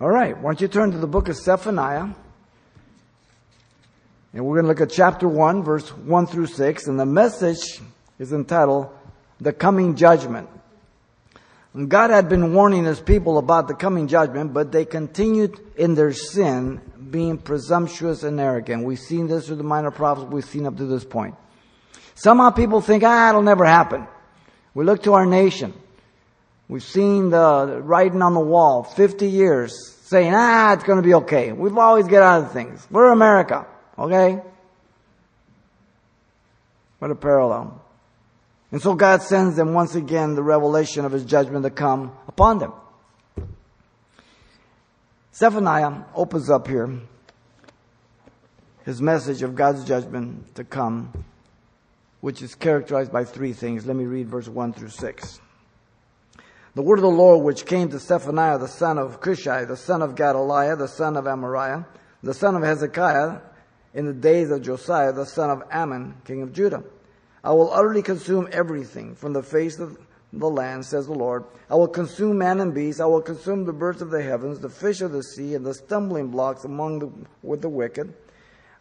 All right, why don't you turn to the book of Zephaniah? And we're going to look at chapter 1, verse 1 through 6, and the message is entitled, The Coming Judgment. And God had been warning his people about the coming judgment, but they continued in their sin, being presumptuous and arrogant. We've seen this through the minor prophets, we've seen up to this point. Somehow people think, ah, it'll never happen. We look to our nation. We've seen the writing on the wall, 50 years, saying, ah, it's going to be okay. We've always get out of things. We're America, okay? What a parallel. And so God sends them once again the revelation of His judgment to come upon them. Zephaniah opens up here his message of God's judgment to come, which is characterized by three things. Let me read verse 1 through 6. The word of the Lord which came to Zephaniah the son of Cushai, the son of Gedaliah, the son of Amariah, the son of Hezekiah, in the days of Josiah, the son of Amon, king of Judah. I will utterly consume everything from the face of the land, says the Lord. I will consume man and beast. I will consume the birds of the heavens, the fish of the sea, and the stumbling blocks among the, with the wicked.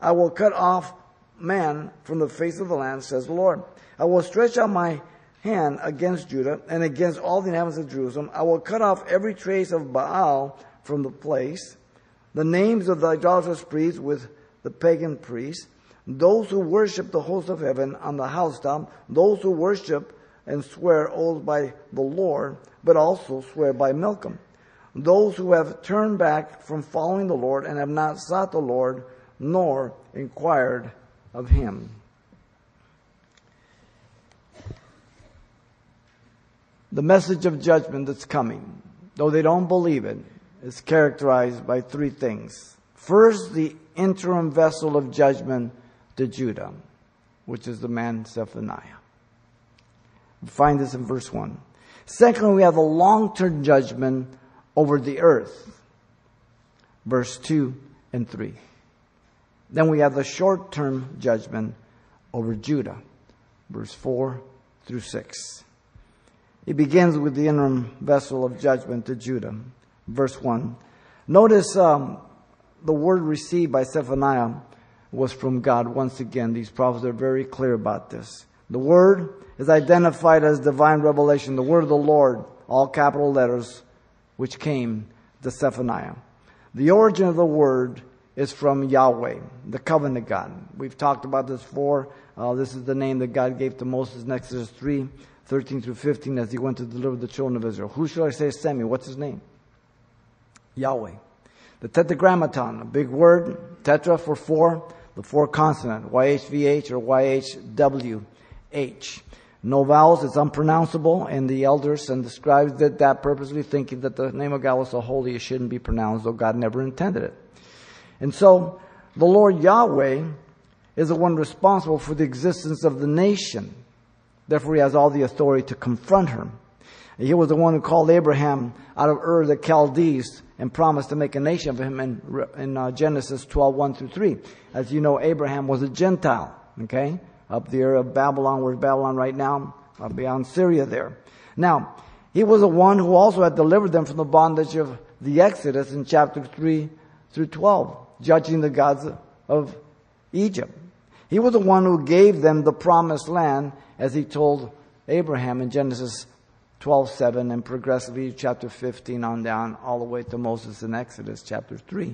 I will cut off man from the face of the land, says the Lord. I will stretch out my hand against Judah and against all the inhabitants of Jerusalem. I will cut off every trace of Baal from the place, the names of the idolatrous priests with the pagan priests, those who worship the host of heaven on the housetop, those who worship and swear oaths by the Lord, but also swear by Milcom, those who have turned back from following the Lord and have not sought the Lord, nor inquired of him. The message of judgment that's coming, though they don't believe it, is characterized by three things. First, the interim vessel of judgment to Judah, which is the man Zephaniah. We find this in verse 1. Secondly, we have the long term judgment over the earth, verse 2 and 3. Then we have the short term judgment over Judah, verse 4 through 6. It begins with the interim vessel of judgment to Judah, verse 1. Notice um, the word received by Zephaniah was from God. Once again, these prophets are very clear about this. The word is identified as divine revelation, the word of the Lord, all capital letters, which came to Zephaniah. The origin of the word is from Yahweh, the covenant God. We've talked about this before. Uh, this is the name that God gave to Moses in Exodus 3, 13 through 15 as he went to deliver the children of Israel. Who shall I say sent me? What's his name? Yahweh. The tetragrammaton, a big word, tetra for four, the four consonant, YHVH or YHWH. No vowels, it's unpronounceable, and the elders and the scribes did that purposely, thinking that the name of God was so holy it shouldn't be pronounced, though God never intended it. And so, the Lord Yahweh is the one responsible for the existence of the nation. Therefore, he has all the authority to confront her. He was the one who called Abraham out of Ur the Chaldees and promised to make a nation of him in, in uh, Genesis 12, 1 through 3. As you know, Abraham was a Gentile, okay? Up there of Babylon, where's Babylon right now? Uh, beyond Syria there. Now, he was the one who also had delivered them from the bondage of the Exodus in chapter 3 through 12, judging the gods of Egypt. He was the one who gave them the promised land as he told Abraham in Genesis 12, 7, and progressively chapter 15 on down, all the way to Moses in Exodus chapter 3.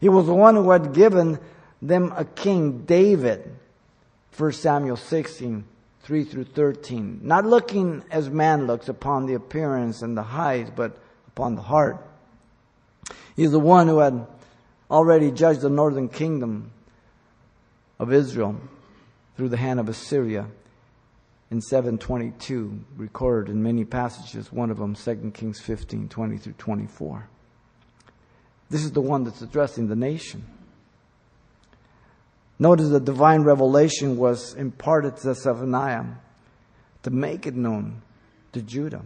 He was the one who had given them a king, David, 1 Samuel 16, 3 through 13. Not looking as man looks upon the appearance and the height, but upon the heart. He's the one who had already judged the northern kingdom of Israel through the hand of Assyria in 722 recorded in many passages one of them 2 kings 15 20 through 24 this is the one that's addressing the nation. Notice the divine revelation was imparted to zephaniah to make it known to judah.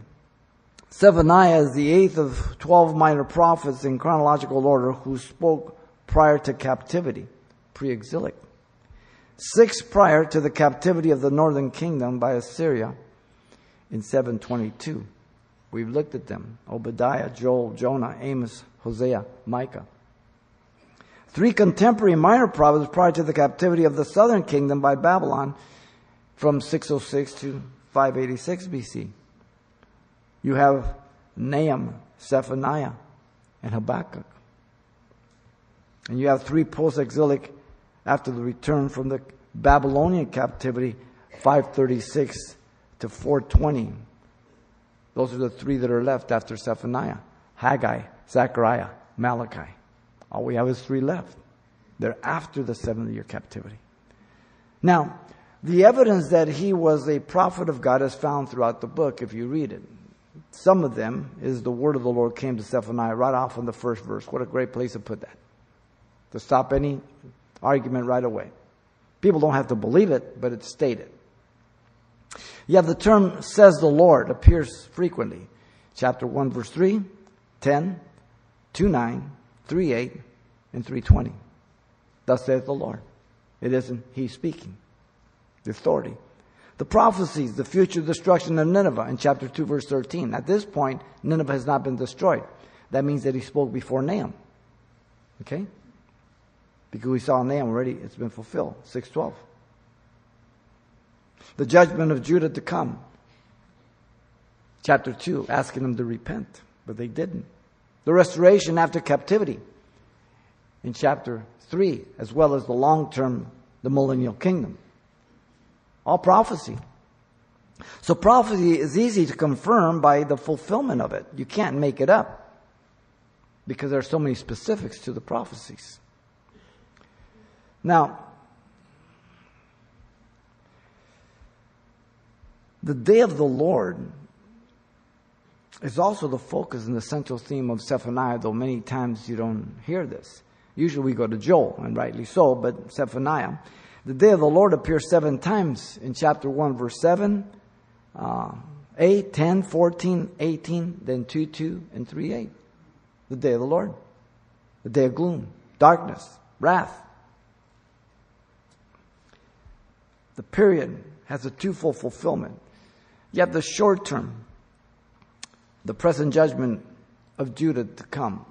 Zephaniah is the eighth of 12 minor prophets in chronological order who spoke prior to captivity pre-exilic six prior to the captivity of the northern kingdom by Assyria in 722. We've looked at them Obadiah, Joel, Jonah, Amos, Hosea, Micah. Three contemporary minor prophets prior to the captivity of the southern kingdom by Babylon from 606 to 586 BC. You have Nahum, Zephaniah, and Habakkuk. And you have three post exilic after the return from the Babylonian captivity, 536 to 420. Those are the three that are left after Zephaniah Haggai, Zechariah, Malachi. All we have is three left. They're after the 70 year captivity. Now, the evidence that he was a prophet of God is found throughout the book if you read it. Some of them is the word of the Lord came to Zephaniah right off in the first verse. What a great place to put that. To stop any argument right away. People don't have to believe it, but it's stated. Have the term says the Lord appears frequently. Chapter 1 verse 3, 10, 2 9, 3 8, and 320. Thus saith the Lord. It isn't he speaking. The authority. The prophecies, the future destruction of Nineveh in chapter 2 verse 13. At this point, Nineveh has not been destroyed. That means that he spoke before Nahum. Okay? Because we saw Nahum already, it's been fulfilled. 612. The judgment of Judah to come. Chapter 2, asking them to repent, but they didn't. The restoration after captivity in chapter 3, as well as the long term, the millennial kingdom. All prophecy. So prophecy is easy to confirm by the fulfillment of it. You can't make it up because there are so many specifics to the prophecies. Now, the day of the Lord is also the focus and the central theme of Zephaniah, though many times you don't hear this. Usually we go to Joel, and rightly so, but Zephaniah. The day of the Lord appears seven times in chapter 1, verse 7, uh, 8, 10, 14, 18, then 2, 2, and 3, 8. The day of the Lord. The day of gloom, darkness, wrath. The period has a twofold fulfillment. Yet the short term, the present judgment of Judah to come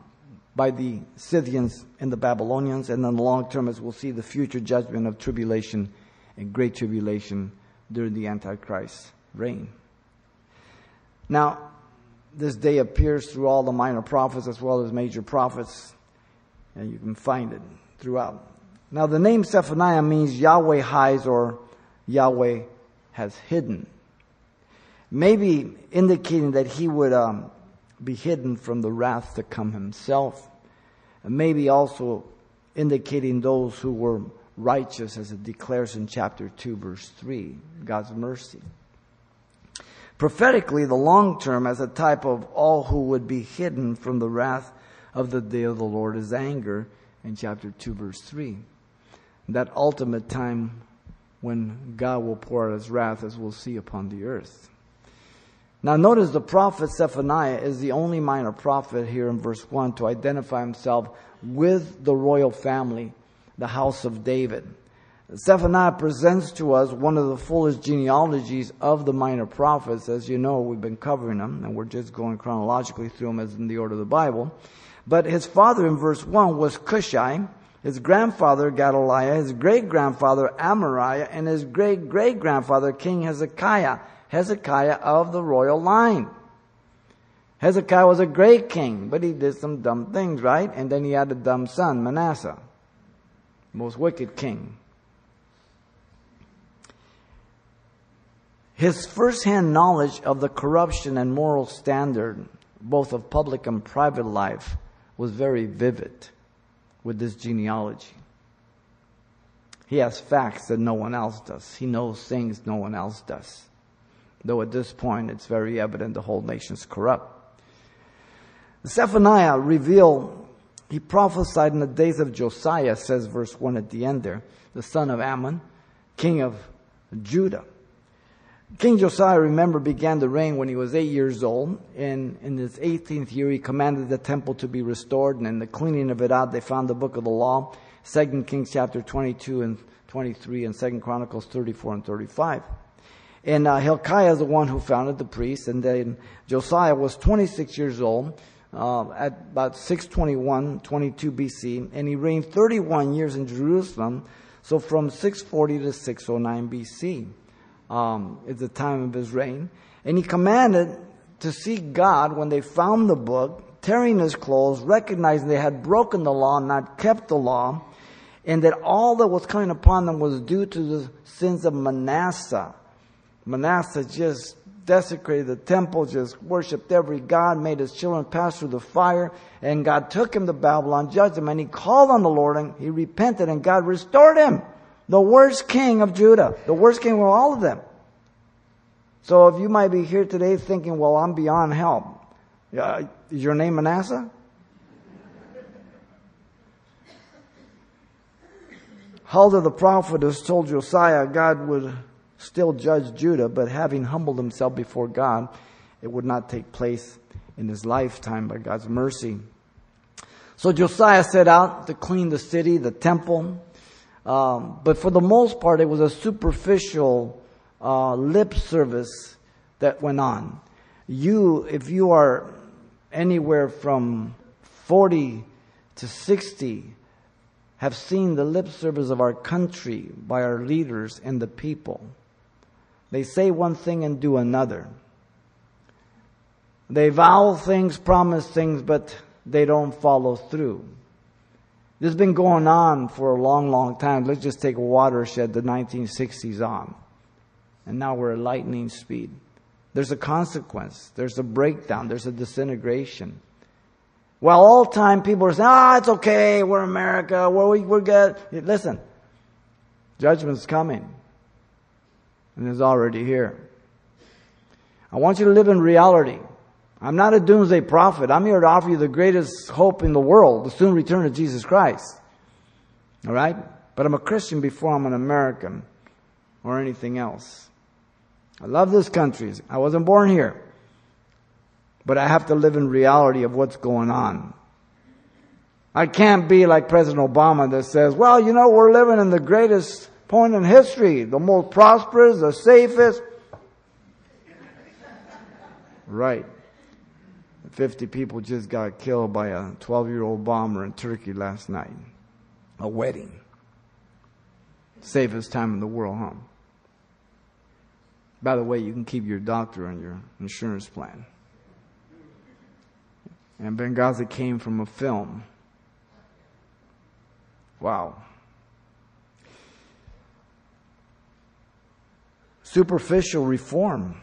by the Scythians and the Babylonians, and then the long term, as we'll see, the future judgment of tribulation and great tribulation during the Antichrist reign. Now, this day appears through all the minor prophets as well as major prophets, and you can find it throughout. Now, the name Zephaniah means Yahweh hides or Yahweh has hidden. Maybe indicating that he would um, be hidden from the wrath to come himself. And maybe also indicating those who were righteous, as it declares in chapter 2, verse 3, God's mercy. Prophetically, the long term as a type of all who would be hidden from the wrath of the day of the Lord is anger in chapter 2, verse 3. That ultimate time when God will pour out his wrath, as we'll see upon the earth. Now notice the prophet Zephaniah is the only minor prophet here in verse 1 to identify himself with the royal family, the house of David. Zephaniah presents to us one of the fullest genealogies of the minor prophets. As you know, we've been covering them, and we're just going chronologically through them as in the order of the Bible. But his father in verse 1 was Cushai, his grandfather Gedaliah, his great grandfather Amariah, and his great great grandfather King Hezekiah. Hezekiah of the royal line. Hezekiah was a great king, but he did some dumb things, right? And then he had a dumb son, Manasseh, most wicked king. His first-hand knowledge of the corruption and moral standard, both of public and private life, was very vivid with this genealogy. He has facts that no one else does. He knows things no one else does though at this point it's very evident the whole nation's corrupt. Zephaniah revealed, he prophesied in the days of Josiah, says verse 1 at the end there, the son of Amon, king of Judah. King Josiah, remember, began to reign when he was eight years old. And in his 18th year, he commanded the temple to be restored. And in the cleaning of it out, they found the book of the law, 2 Kings chapter 22 and 23, and 2 Chronicles 34 and 35. And uh, Hilkiah is the one who founded the priests. And then Josiah was 26 years old uh, at about 621, 22 BC. And he reigned 31 years in Jerusalem. So from 640 to 609 BC um, is the time of his reign. And he commanded to seek God when they found the book, tearing his clothes, recognizing they had broken the law, not kept the law, and that all that was coming upon them was due to the sins of Manasseh. Manasseh just desecrated the temple, just worshiped every god, made his children pass through the fire, and God took him to Babylon, judged him, and he called on the Lord, and he repented, and God restored him. The worst king of Judah, the worst king of all of them. So if you might be here today thinking, well, I'm beyond help, uh, is your name Manasseh? Huldah the prophetess told Josiah God would still judge Judah, but having humbled himself before God, it would not take place in his lifetime by God's mercy. So Josiah set out to clean the city, the temple, um, but for the most part, it was a superficial uh, lip service that went on. You, if you are anywhere from 40 to 60, have seen the lip service of our country by our leaders and the people. They say one thing and do another. They vow things, promise things, but they don't follow through. This has been going on for a long, long time. Let's just take a watershed, the 1960s on. And now we're at lightning speed. There's a consequence. There's a breakdown. There's a disintegration. While all time people are saying, ah, it's okay, we're America, we're, we're good. Listen, judgment's coming and it's already here. I want you to live in reality. I'm not a doomsday prophet. I'm here to offer you the greatest hope in the world, the soon return of Jesus Christ. All right? But I'm a Christian before I'm an American or anything else. I love this country. I wasn't born here. But I have to live in reality of what's going on. I can't be like President Obama that says, well, you know, we're living in the greatest point in history, the most prosperous, the safest. Right. 50 people just got killed by a 12 year old bomber in Turkey last night. A wedding. Safest time in the world, huh? By the way, you can keep your doctor on your insurance plan. And Benghazi came from a film. Wow. superficial reform.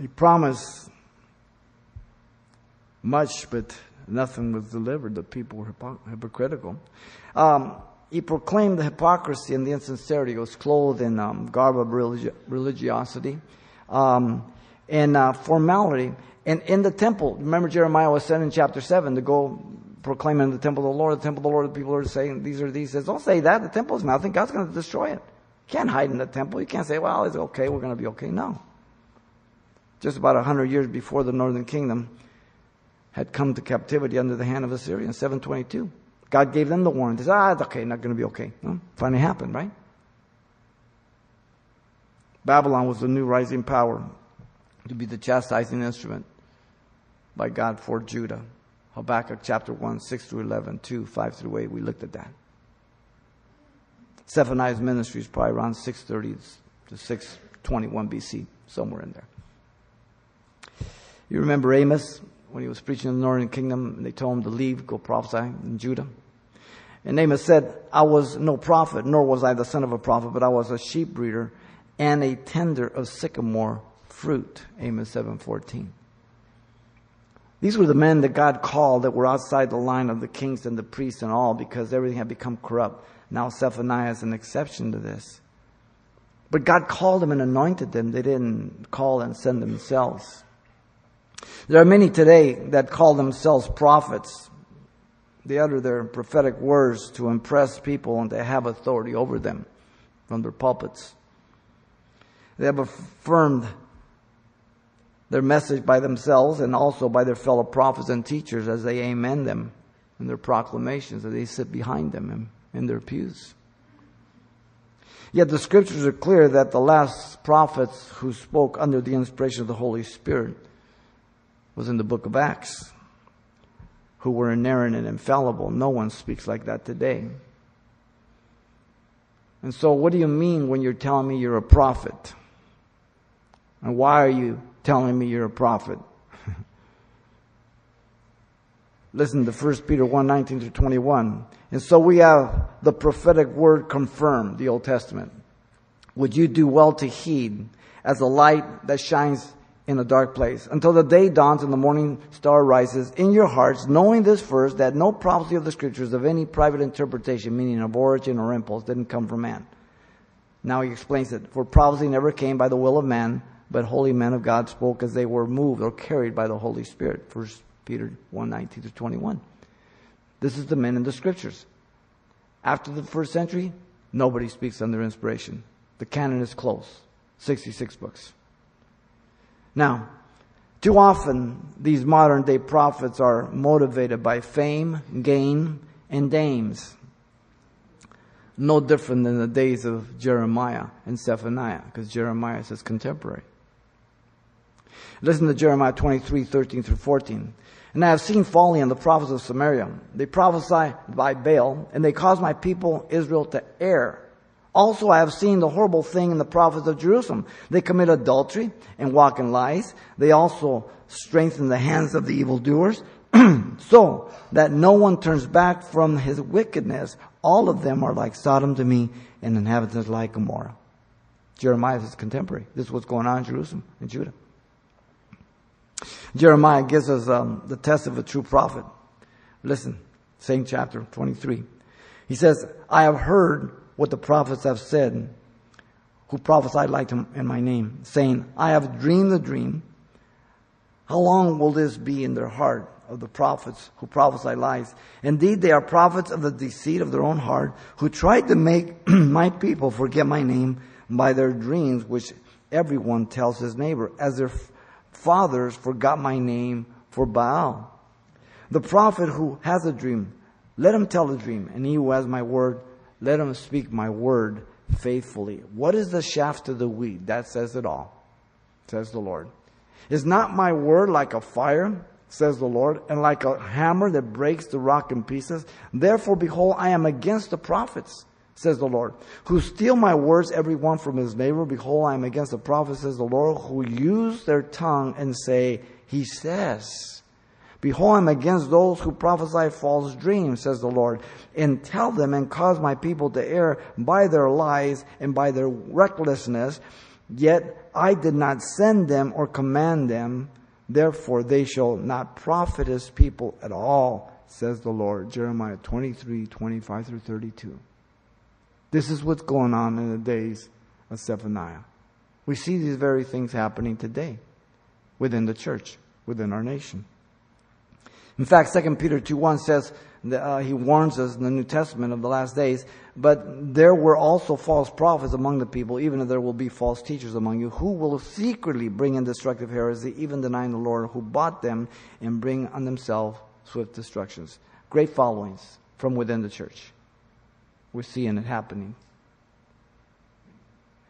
He promised much, but nothing was delivered. The people were hypocritical. Um, he proclaimed the hypocrisy and the insincerity. He was clothed in um, garb of religi- religiosity um, and uh, formality. And in the temple, remember Jeremiah was sent in chapter 7 to go proclaim in the temple of the Lord, the temple of the Lord, the people are saying, these are these. He says, don't say that. The temple is nothing. God's going to destroy it. You can't hide in the temple. You can't say, well, it's okay, we're going to be okay. No. Just about a hundred years before the northern kingdom had come to captivity under the hand of Assyria in 722. God gave them the warning. They said, ah, it's okay, not going to be okay. Finally happened, right? Babylon was the new rising power to be the chastising instrument by God for Judah. Habakkuk chapter 1, 6 through 11, 2, 5 through 8, we looked at that. Zephaniah's ministry is probably around 630 to 621 BC, somewhere in there. You remember Amos when he was preaching in the northern kingdom and they told him to leave, go prophesy in Judah? And Amos said, I was no prophet, nor was I the son of a prophet, but I was a sheep breeder and a tender of sycamore fruit. Amos 7:14. These were the men that God called that were outside the line of the kings and the priests and all because everything had become corrupt. Now Zephaniah is an exception to this. But God called them and anointed them. They didn't call and send themselves. There are many today that call themselves prophets. They utter their prophetic words to impress people and they have authority over them from their pulpits. They have affirmed their message by themselves and also by their fellow prophets and teachers as they amen them in their proclamations as they sit behind them in their pews. Yet the scriptures are clear that the last prophets who spoke under the inspiration of the Holy Spirit was in the book of Acts, who were inerrant and infallible. No one speaks like that today. And so, what do you mean when you're telling me you're a prophet? And why are you telling me you're a prophet? Listen to 1 Peter 1 19 through 21. And so we have the prophetic word confirmed, the Old Testament. Would you do well to heed as a light that shines in a dark place until the day dawns and the morning star rises in your hearts, knowing this first, that no prophecy of the scriptures of any private interpretation, meaning of origin or impulse, didn't come from man. Now he explains it. For prophecy never came by the will of man, but holy men of God spoke as they were moved or carried by the Holy Spirit. First Peter 1 19 to 21. This is the men in the scriptures. After the first century, nobody speaks under inspiration. The canon is close 66 books. Now, too often, these modern day prophets are motivated by fame, gain, and dames. No different than the days of Jeremiah and Zephaniah, because Jeremiah is his contemporary. Listen to Jeremiah 23, 13 through 14. And I have seen folly in the prophets of Samaria. They prophesy by Baal, and they cause my people Israel to err. Also, I have seen the horrible thing in the prophets of Jerusalem. They commit adultery and walk in lies. They also strengthen the hands of the evildoers, so that no one turns back from his wickedness. All of them are like Sodom to me, and inhabitants like Gomorrah. Jeremiah is contemporary. This is what's going on in Jerusalem and Judah. Jeremiah gives us um, the test of a true prophet. Listen, same chapter 23. He says, I have heard what the prophets have said, who prophesied like him in my name, saying, I have dreamed the dream. How long will this be in their heart of the prophets who prophesy lies? Indeed, they are prophets of the deceit of their own heart, who tried to make my people forget my name by their dreams, which everyone tells his neighbor, as their fathers forgot my name for Baal. The prophet who has a dream, let him tell the dream, and he who has my word, let him speak my word faithfully. What is the shaft of the wheat? That says it all, says the Lord. Is not my word like a fire, says the Lord, and like a hammer that breaks the rock in pieces? Therefore, behold, I am against the prophets says the Lord, who steal my words, every one from his neighbor. Behold, I am against the prophets, says the Lord, who use their tongue and say, He says. Behold, I am against those who prophesy false dreams, says the Lord, and tell them and cause my people to err by their lies and by their recklessness. Yet I did not send them or command them. Therefore, they shall not profit his people at all, says the Lord. Jeremiah 23, 25 through 32. This is what's going on in the days of Zephaniah. We see these very things happening today within the church, within our nation. In fact, 2 Peter 2 1 says, that, uh, he warns us in the New Testament of the last days, but there were also false prophets among the people, even if there will be false teachers among you, who will secretly bring in destructive heresy, even denying the Lord who bought them, and bring on themselves swift destructions. Great followings from within the church. We're seeing it happening.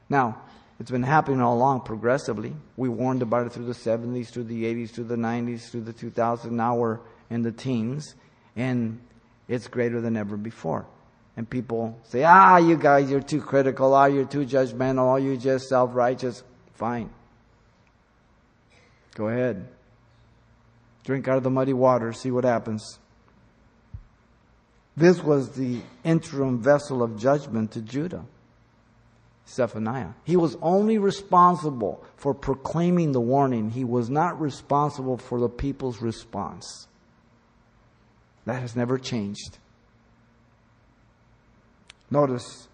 Now, it's been happening all along progressively. We warned about it through the 70s, through the 80s, through the 90s, through the 2000s. Now we're in the teens, and it's greater than ever before. And people say, ah, you guys, you're too critical. Ah, you're too judgmental. Ah, you're just self righteous. Fine. Go ahead. Drink out of the muddy water, see what happens. This was the interim vessel of judgment to Judah, Zephaniah. He was only responsible for proclaiming the warning. He was not responsible for the people's response. That has never changed. Notice,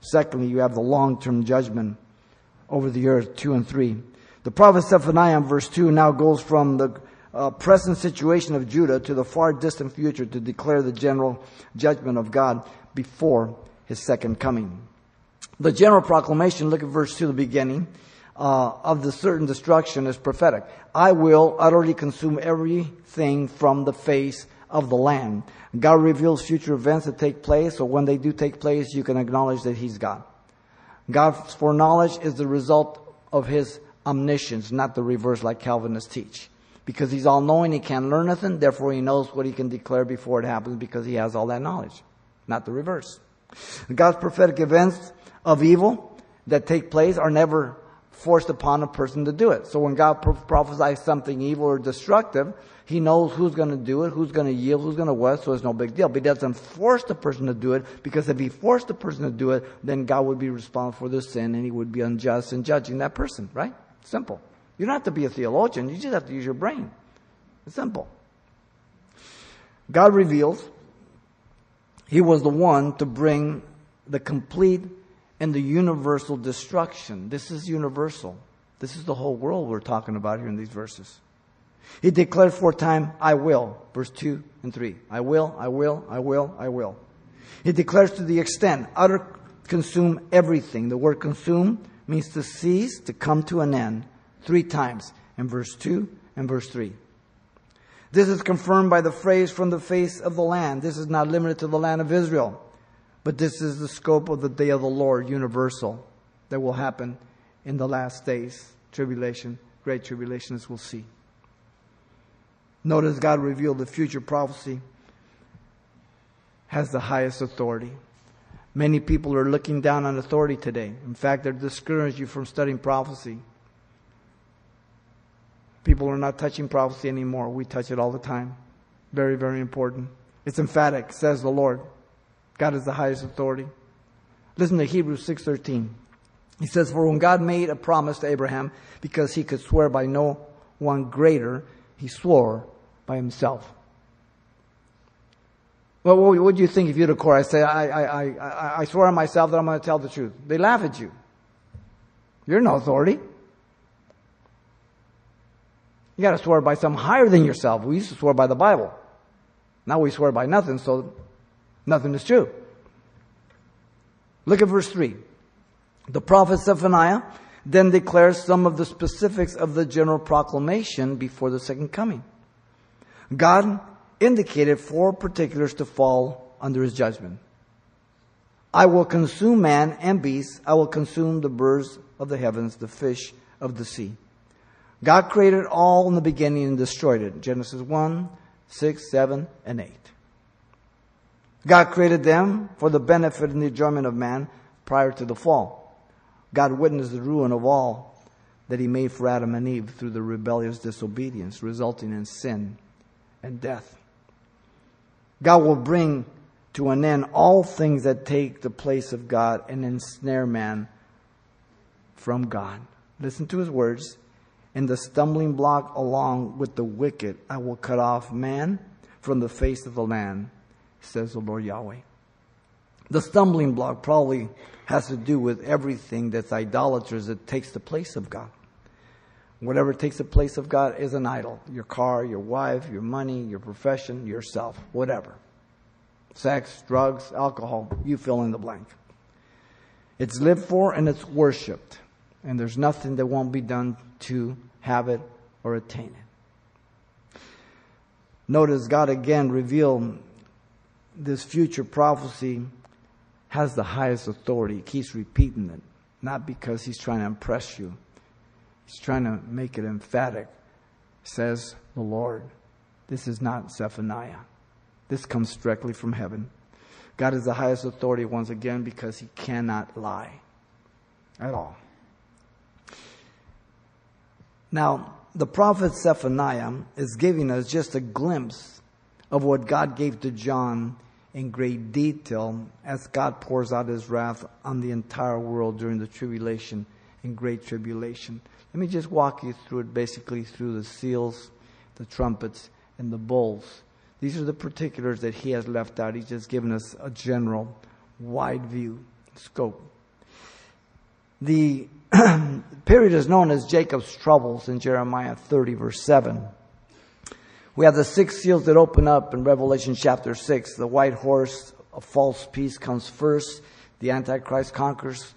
secondly, you have the long term judgment over the earth, 2 and 3. The prophet Zephaniah verse 2 now goes from the uh, present situation of Judah to the far distant future to declare the general judgment of God before his second coming. The general proclamation, look at verse 2, the beginning, uh, of the certain destruction is prophetic. I will utterly consume everything from the face of the land. God reveals future events that take place, so when they do take place, you can acknowledge that He's God. God's foreknowledge is the result of his omniscience, not the reverse like Calvinists teach. Because he's all knowing, he can't learn nothing, therefore he knows what he can declare before it happens because he has all that knowledge. Not the reverse. God's prophetic events of evil that take place are never forced upon a person to do it. So when God prophesies something evil or destructive, he knows who's going to do it, who's going to yield, who's going to what, so it's no big deal. But he doesn't force the person to do it because if he forced the person to do it, then God would be responsible for the sin and he would be unjust in judging that person, right? Simple. You don't have to be a theologian, you just have to use your brain. It's simple. God reveals he was the one to bring the complete and the universal destruction. This is universal. This is the whole world we're talking about here in these verses. He declared for time, I will. Verse 2 and 3. I will, I will, I will, I will. He declares to the extent, utter, consume everything. The word consume means to cease, to come to an end. Three times in verse 2 and verse 3. This is confirmed by the phrase from the face of the land. This is not limited to the land of Israel. But this is the scope of the day of the Lord, universal, that will happen in the last days. Tribulation, great tribulation, as we'll see. Notice God revealed the future prophecy has the highest authority. Many people are looking down on authority today. In fact, they're discouraging you from studying prophecy. People are not touching prophecy anymore. We touch it all the time. Very, very important. It's emphatic, says the Lord. God is the highest authority. Listen to Hebrews 6:13. He says, "For when God made a promise to Abraham, because he could swear by no one greater, he swore by himself." Well, what would you think if you had a court? I say, I, I, I, I swear on myself that I'm going to tell the truth. They laugh at you. You're no authority. You got to swear by something higher than yourself. We used to swear by the Bible. Now we swear by nothing, so Nothing is true. Look at verse 3. The prophet Zephaniah then declares some of the specifics of the general proclamation before the second coming. God indicated four particulars to fall under his judgment. I will consume man and beast. I will consume the birds of the heavens, the fish of the sea. God created all in the beginning and destroyed it. Genesis 1, 6, 7, and 8. God created them for the benefit and the enjoyment of man prior to the fall. God witnessed the ruin of all that he made for Adam and Eve through the rebellious disobedience, resulting in sin and death. God will bring to an end all things that take the place of God and ensnare man from God. Listen to his words. In the stumbling block along with the wicked, I will cut off man from the face of the land says the Lord Yahweh. The stumbling block probably has to do with everything that's idolatrous that takes the place of God. Whatever takes the place of God is an idol. Your car, your wife, your money, your profession, yourself, whatever. Sex, drugs, alcohol, you fill in the blank. It's lived for and it's worshiped. And there's nothing that won't be done to have it or attain it. Notice God again revealed this future prophecy has the highest authority. He keeps repeating it, not because he's trying to impress you. He's trying to make it emphatic, says the Lord. This is not Zephaniah. This comes directly from heaven. God is the highest authority once again because he cannot lie at all. Now, the prophet Zephaniah is giving us just a glimpse of what God gave to John in great detail as God pours out his wrath on the entire world during the tribulation and great tribulation. Let me just walk you through it basically through the seals, the trumpets, and the bowls. These are the particulars that he has left out. He's just given us a general, wide view, scope. The period is known as Jacob's troubles in Jeremiah 30, verse 7. We have the six seals that open up in Revelation chapter 6. The white horse of false peace comes first. The Antichrist conquers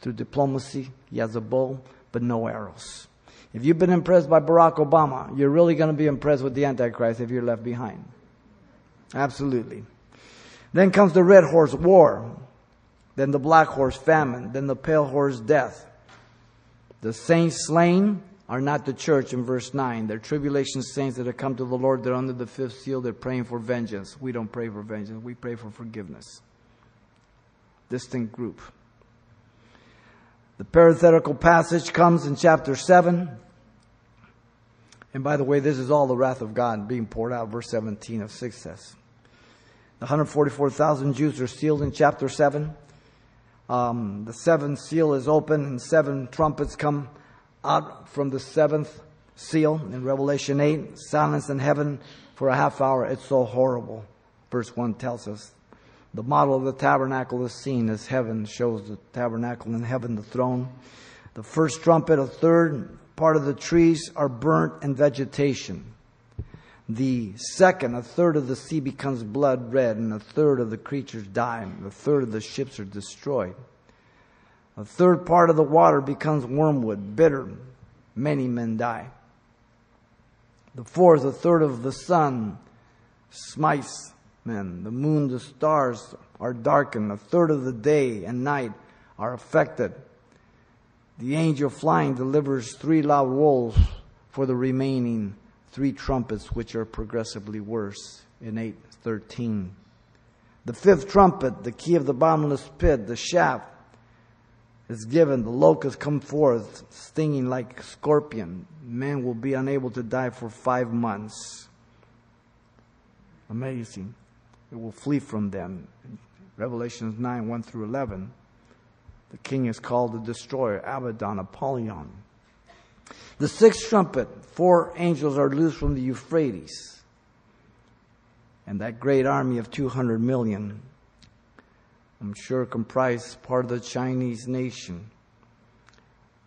through diplomacy. He has a bow, but no arrows. If you've been impressed by Barack Obama, you're really going to be impressed with the Antichrist if you're left behind. Absolutely. Then comes the red horse war. then the black horse famine, then the pale horse death. The saints slain are not the church in verse 9. They're tribulation saints that have come to the Lord. They're under the fifth seal. They're praying for vengeance. We don't pray for vengeance. We pray for forgiveness. Distinct group. The parenthetical passage comes in chapter 7. And by the way, this is all the wrath of God being poured out, verse 17 of 6 says. The 144,000 Jews are sealed in chapter 7. Um, the seventh seal is open and seven trumpets come out from the seventh seal in Revelation 8. Silence in heaven for a half hour. It's so horrible. Verse 1 tells us. The model of the tabernacle is seen as heaven shows the tabernacle in heaven, the throne. The first trumpet, a third part of the trees are burnt and vegetation. The second, a third of the sea becomes blood red, and a third of the creatures die, and a third of the ships are destroyed. A third part of the water becomes wormwood, bitter. Many men die. The fourth, a third of the sun smites men. The moon, the stars are darkened. A third of the day and night are affected. The angel flying delivers three loud wolves for the remaining three trumpets, which are progressively worse in 813. The fifth trumpet, the key of the bottomless pit, the shaft, is given. The locusts come forth, stinging like scorpion. Men will be unable to die for five months. Amazing. It will flee from them. Revelations 9 1 through 11. The king is called the destroyer, Abaddon, Apollyon. The sixth trumpet, four angels are loosed from the Euphrates. And that great army of 200 million, I'm sure comprised part of the Chinese nation.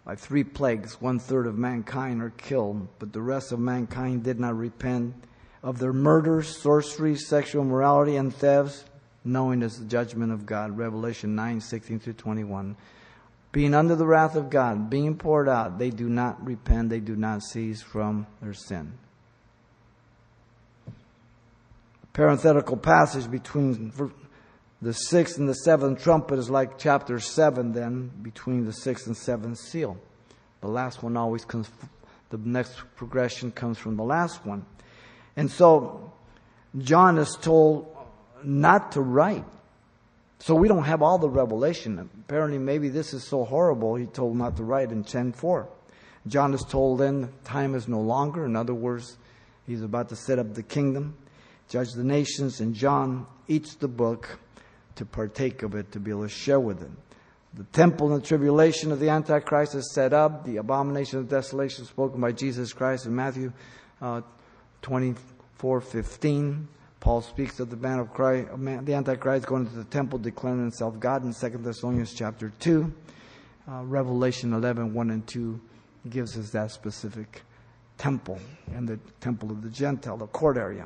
By three plagues, one third of mankind are killed, but the rest of mankind did not repent of their murders, sorcery, sexual immorality, and thefts, knowing as the judgment of God. Revelation 9 16 through 21 being under the wrath of God, being poured out, they do not repent, they do not cease from their sin. Parenthetical passage between the sixth and the seventh trumpet is like chapter seven, then, between the sixth and seventh seal. The last one always comes, the next progression comes from the last one. And so, John is told not to write so we don't have all the revelation. Apparently, maybe this is so horrible, he told not to write in 10.4. John is told then time is no longer. In other words, he's about to set up the kingdom, judge the nations, and John eats the book to partake of it, to be able to share with them. The temple and the tribulation of the Antichrist is set up. The abomination of desolation spoken by Jesus Christ in Matthew uh, 24, 15. Paul speaks of the man of Christ, the Antichrist going to the temple declaring himself God in 2 Thessalonians chapter 2. Uh, Revelation 11, 1 and 2 gives us that specific temple and the temple of the Gentile, the court area.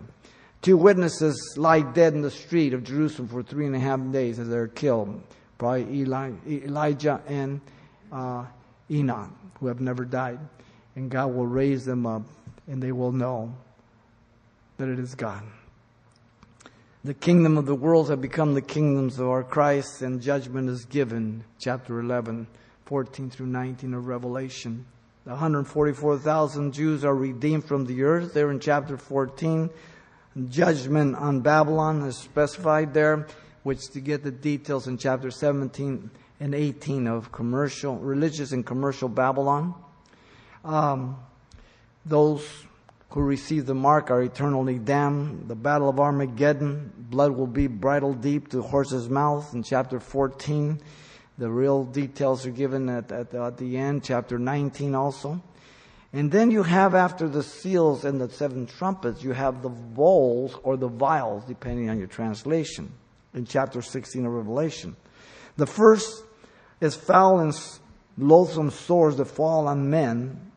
Two witnesses lie dead in the street of Jerusalem for three and a half days as they're killed. Probably Eli, Elijah and uh, Enoch, who have never died. And God will raise them up and they will know that it is God. The kingdom of the world have become the kingdoms of our Christ, and judgment is given. Chapter 11, 14 through 19 of Revelation. The 144,000 Jews are redeemed from the earth. There in chapter 14. Judgment on Babylon is specified there, which to get the details in chapter 17 and 18 of commercial, religious and commercial Babylon. Um, those who receive the mark are eternally damned. The battle of Armageddon, blood will be bridle deep to horse's mouth in chapter 14. The real details are given at, at, at the end, chapter 19 also. And then you have after the seals and the seven trumpets, you have the bowls or the vials, depending on your translation, in chapter 16 of Revelation. The first is foul and loathsome sores that fall on men,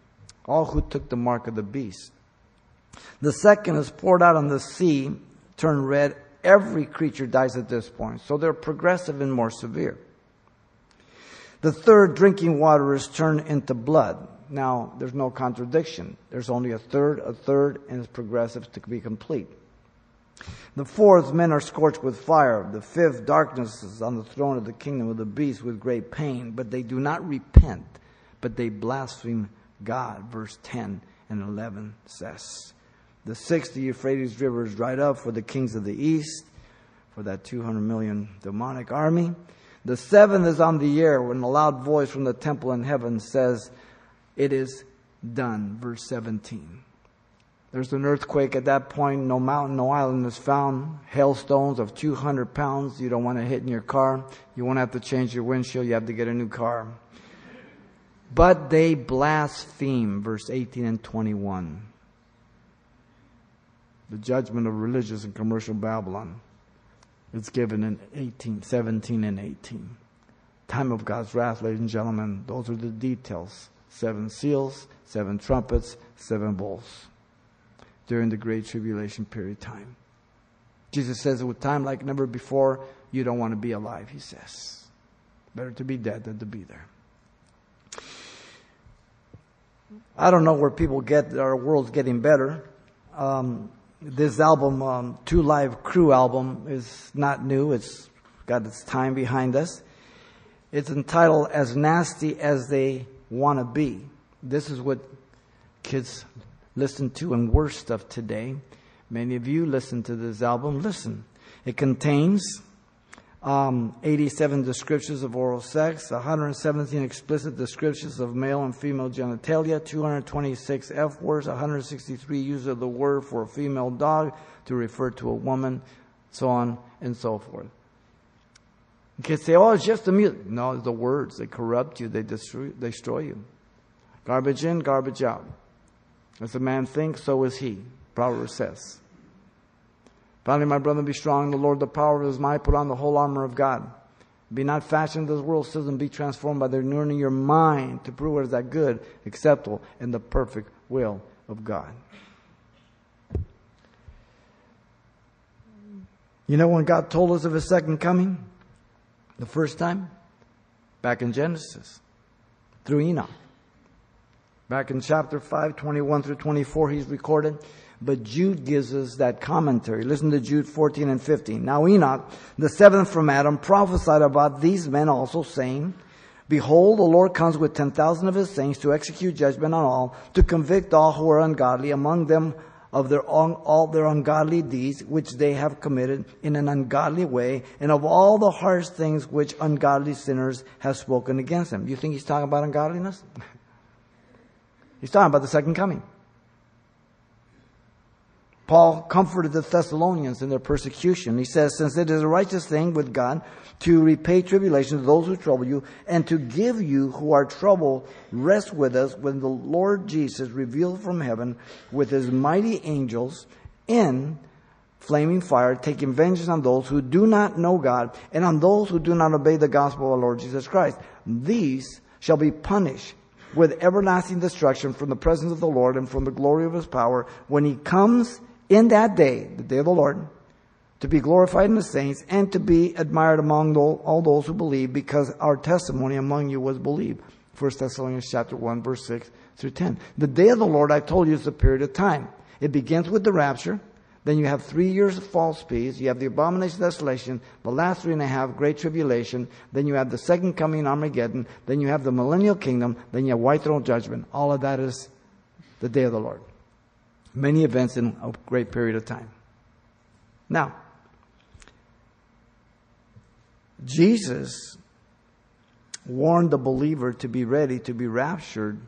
all who took the mark of the beast. The second is poured out on the sea, turned red. Every creature dies at this point. So they're progressive and more severe. The third, drinking water, is turned into blood. Now, there's no contradiction. There's only a third, a third, and it's progressive to be complete. The fourth, men are scorched with fire. The fifth, darkness is on the throne of the kingdom of the beast with great pain. But they do not repent, but they blaspheme God. Verse 10 and 11 says. The sixth, the Euphrates River is dried up for the kings of the east, for that 200 million demonic army. The seventh is on the air when a loud voice from the temple in heaven says, It is done. Verse 17. There's an earthquake at that point. No mountain, no island is found. Hailstones of 200 pounds. You don't want to hit in your car. You won't have to change your windshield. You have to get a new car. But they blaspheme. Verse 18 and 21 the judgment of religious and commercial Babylon. It's given in 18, 17 and 18. Time of God's wrath, ladies and gentlemen, those are the details. Seven seals, seven trumpets, seven bowls during the great tribulation period time. Jesus says, with time like never before, you don't want to be alive, he says. Better to be dead than to be there. I don't know where people get our world's getting better. Um, this album, um, Two Live Crew album, is not new. It's got its time behind us. It's entitled As Nasty as They Want to Be. This is what kids listen to and worse stuff today. Many of you listen to this album. Listen. It contains um, 87 descriptions of oral sex, 117 explicit descriptions of male and female genitalia, 226 F words, 163 use of the word for a female dog to refer to a woman, so on and so forth. You can say, oh, it's just the music. No, it's the words. They corrupt you. They destroy, they destroy you. Garbage in, garbage out. As a man thinks, so is he. Proverbs says. Finally, my brother, be strong in the Lord, the power of his might. Put on the whole armor of God. Be not fashioned to this world system. Be transformed by the renewing of your mind to prove what is that good, acceptable, and the perfect will of God. You know when God told us of his second coming? The first time? Back in Genesis. Through Enoch. Back in chapter 5, 21 through 24, he's recorded but Jude gives us that commentary. Listen to Jude 14 and 15. Now Enoch, the seventh from Adam, prophesied about these men also, saying, Behold, the Lord comes with ten thousand of his saints to execute judgment on all, to convict all who are ungodly, among them of their all their ungodly deeds which they have committed in an ungodly way, and of all the harsh things which ungodly sinners have spoken against them. You think he's talking about ungodliness? he's talking about the second coming. Paul comforted the Thessalonians in their persecution. He says, Since it is a righteous thing with God to repay tribulation to those who trouble you, and to give you who are troubled rest with us when the Lord Jesus revealed from heaven with his mighty angels in flaming fire, taking vengeance on those who do not know God and on those who do not obey the gospel of our Lord Jesus Christ. These shall be punished with everlasting destruction from the presence of the Lord and from the glory of his power when he comes in that day, the day of the Lord, to be glorified in the saints and to be admired among all those who believe because our testimony among you was believed. 1 Thessalonians chapter 1 verse 6 through 10. The day of the Lord, I told you, is a period of time. It begins with the rapture. Then you have three years of false peace. You have the abomination of desolation, the last three and a half, great tribulation. Then you have the second coming Armageddon. Then you have the millennial kingdom. Then you have white throne judgment. All of that is the day of the Lord many events in a great period of time. Now, Jesus warned the believer to be ready to be raptured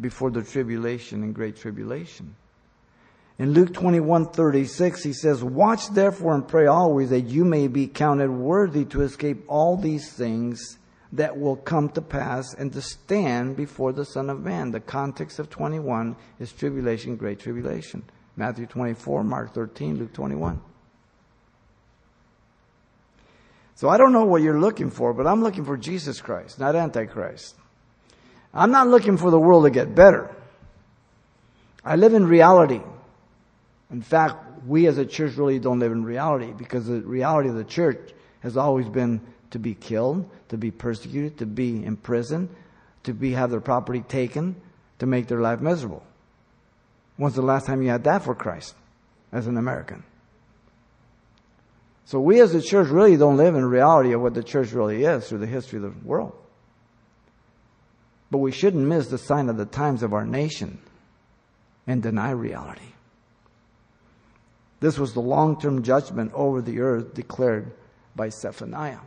before the tribulation and great tribulation. In Luke 21 36, he says, Watch therefore and pray always that you may be counted worthy to escape all these things that will come to pass and to stand before the Son of Man. The context of 21 is tribulation, great tribulation. Matthew 24, Mark 13, Luke 21. So I don't know what you're looking for, but I'm looking for Jesus Christ, not Antichrist. I'm not looking for the world to get better. I live in reality. In fact, we as a church really don't live in reality because the reality of the church has always been to be killed, to be persecuted, to be imprisoned, to be have their property taken, to make their life miserable. When's the last time you had that for Christ as an American? So we as a church really don't live in reality of what the church really is through the history of the world. But we shouldn't miss the sign of the times of our nation and deny reality. This was the long term judgment over the earth declared by Zephaniah.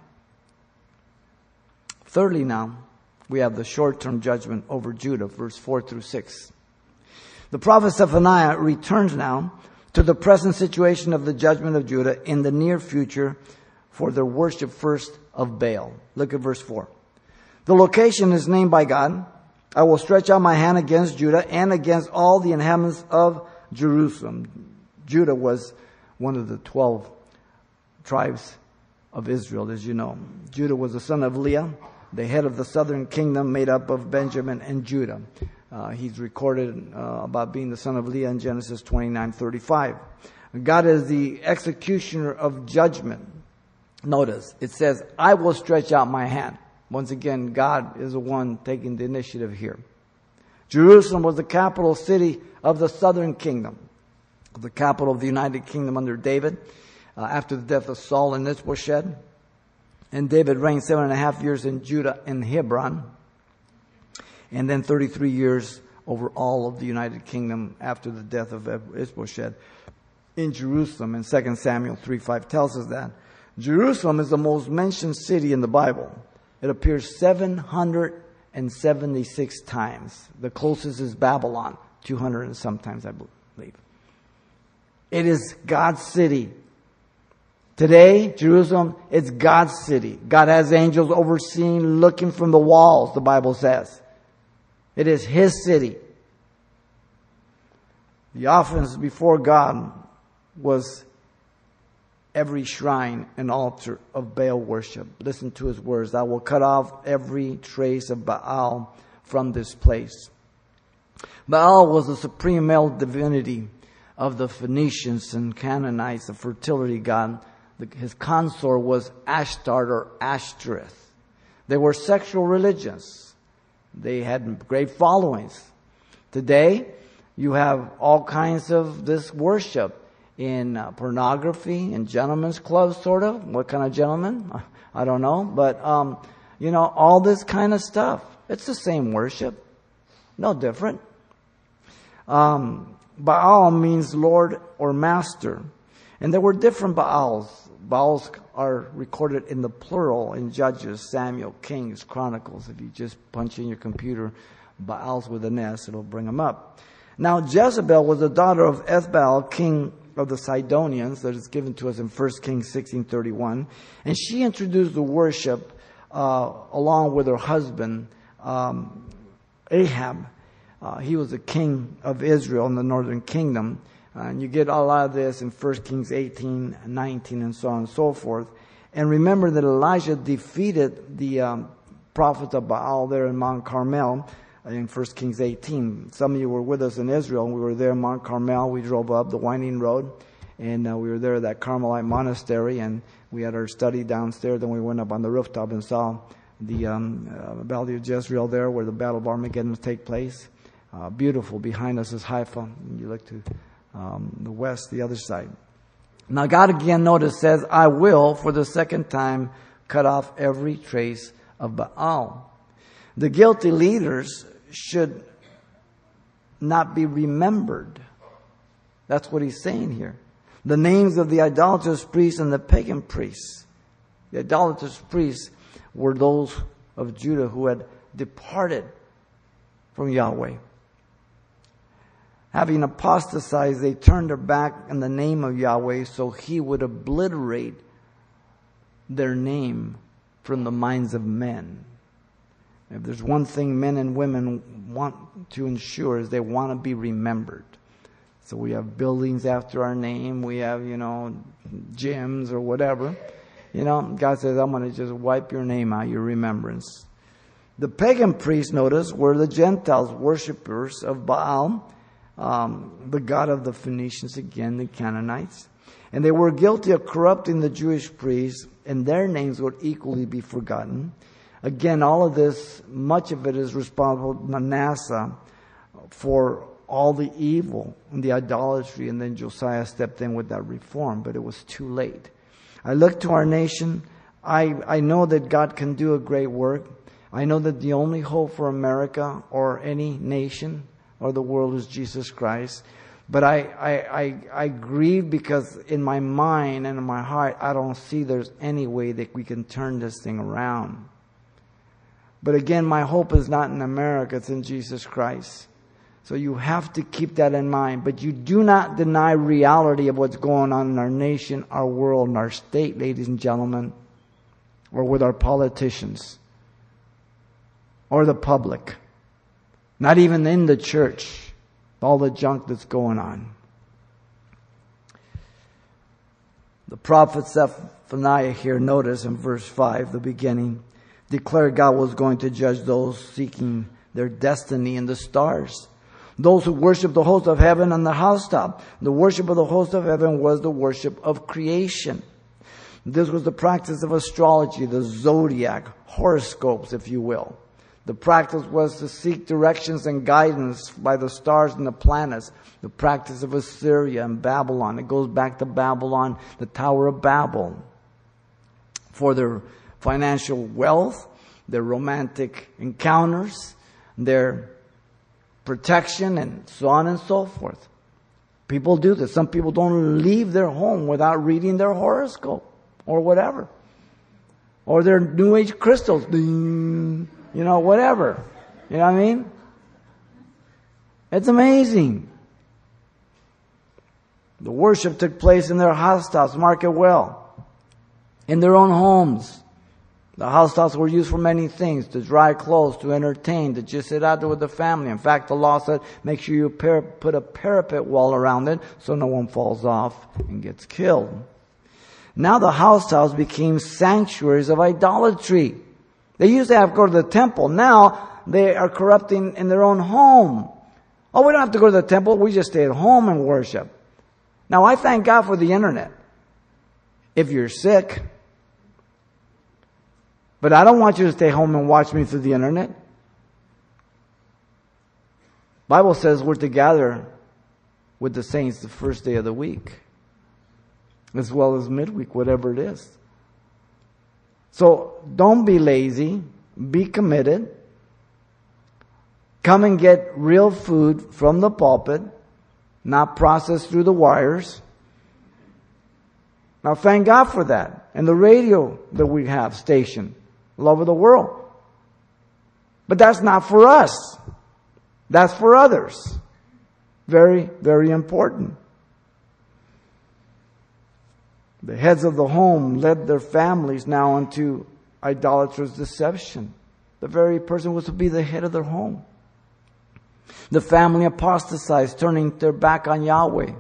Thirdly, now, we have the short term judgment over Judah, verse 4 through 6. The prophet Zephaniah returns now to the present situation of the judgment of Judah in the near future for their worship first of Baal. Look at verse 4. The location is named by God. I will stretch out my hand against Judah and against all the inhabitants of Jerusalem. Judah was one of the 12 tribes of Israel, as you know. Judah was the son of Leah, the head of the southern kingdom made up of Benjamin and Judah. Uh, he's recorded uh, about being the son of Leah in Genesis 29:35. God is the executioner of judgment. Notice it says, "I will stretch out my hand." Once again, God is the one taking the initiative here. Jerusalem was the capital city of the southern kingdom, the capital of the United Kingdom under David. Uh, after the death of Saul and Ishbosheth, and David reigned seven and a half years in Judah in Hebron and then 33 years over all of the United Kingdom after the death of Ishbosheth in Jerusalem. And 2 Samuel 3 5 tells us that. Jerusalem is the most mentioned city in the Bible. It appears 776 times. The closest is Babylon, 200 and sometimes, I believe. It is God's city. Today, Jerusalem, it's God's city. God has angels overseeing, looking from the walls, the Bible says. It is His city. The offense before God was every shrine and altar of Baal worship. Listen to his words. I will cut off every trace of Baal from this place. Baal was the supreme male divinity of the Phoenicians and Canaanites, the fertility god. His consort was Ashtart or Ashtoreth. They were sexual religions. They had great followings. Today, you have all kinds of this worship in uh, pornography and gentlemen's clubs, sort of. What kind of gentlemen? I don't know. But, um, you know, all this kind of stuff. It's the same worship. No different. Um, Baal means Lord or Master. And there were different Baals. Baals are recorded in the plural in Judges, Samuel, Kings, Chronicles. If you just punch in your computer Baals with an S, it'll bring them up. Now, Jezebel was the daughter of Ethbaal, king of the Sidonians, that is given to us in 1 Kings 16.31. And she introduced the worship uh, along with her husband, um, Ahab. Uh, he was the king of Israel in the northern kingdom. Uh, and you get a lot of this in 1 Kings 18, 19, and so on and so forth. And remember that Elijah defeated the um, prophets of Baal there in Mount Carmel in 1 Kings 18. Some of you were with us in Israel, we were there in Mount Carmel. We drove up the winding road, and uh, we were there at that Carmelite monastery, and we had our study downstairs. Then we went up on the rooftop and saw the um, uh, Valley of Jezreel there, where the Battle of Armageddon take place. Uh, beautiful. Behind us is Haifa. You look to um, the west, the other side. Now, God again, notice, says, I will, for the second time, cut off every trace of Baal. The guilty leaders should not be remembered. That's what he's saying here. The names of the idolatrous priests and the pagan priests. The idolatrous priests were those of Judah who had departed from Yahweh having apostatized, they turned their back in the name of Yahweh so he would obliterate their name from the minds of men. If there's one thing men and women want to ensure is they want to be remembered. So we have buildings after our name, we have, you know, gyms or whatever. You know, God says, I'm going to just wipe your name out, your remembrance. The pagan priests, notice, were the Gentiles, worshippers of Baal um, the God of the Phoenicians, again, the Canaanites. And they were guilty of corrupting the Jewish priests, and their names would equally be forgotten. Again, all of this, much of it is responsible Manasseh for all the evil and the idolatry, and then Josiah stepped in with that reform, but it was too late. I look to our nation. I, I know that God can do a great work. I know that the only hope for America or any nation or the world is Jesus Christ. But I, I, I, I grieve because in my mind and in my heart, I don't see there's any way that we can turn this thing around. But again, my hope is not in America, it's in Jesus Christ. So you have to keep that in mind. But you do not deny reality of what's going on in our nation, our world, and our state, ladies and gentlemen, or with our politicians, or the public. Not even in the church. All the junk that's going on. The prophet Zephaniah here, notice in verse 5, the beginning, declared God was going to judge those seeking their destiny in the stars. Those who worship the host of heaven on the housetop. The worship of the host of heaven was the worship of creation. This was the practice of astrology, the zodiac, horoscopes, if you will. The practice was to seek directions and guidance by the stars and the planets. The practice of Assyria and Babylon. It goes back to Babylon, the Tower of Babel. For their financial wealth, their romantic encounters, their protection, and so on and so forth. People do this. Some people don't leave their home without reading their horoscope or whatever. Or their New Age crystals. Ding, you know, whatever. You know what I mean? It's amazing. The worship took place in their housetops, mark it well. In their own homes. The housetops were used for many things, to dry clothes, to entertain, to just sit out there with the family. In fact, the law said, make sure you put a parapet wall around it so no one falls off and gets killed. Now the housetops became sanctuaries of idolatry. They used to have to go to the temple. Now they are corrupting in their own home. Oh, we don't have to go to the temple. We just stay at home and worship. Now I thank God for the internet. If you're sick, but I don't want you to stay home and watch me through the internet. Bible says we're to gather with the saints the first day of the week, as well as midweek, whatever it is. So don't be lazy, be committed. Come and get real food from the pulpit, not processed through the wires. Now thank God for that. And the radio that we have station all over the world. But that's not for us. That's for others. Very, very important. The heads of the home led their families now into idolatrous deception. The very person was to be the head of their home. The family apostatized, turning their back on Yahweh.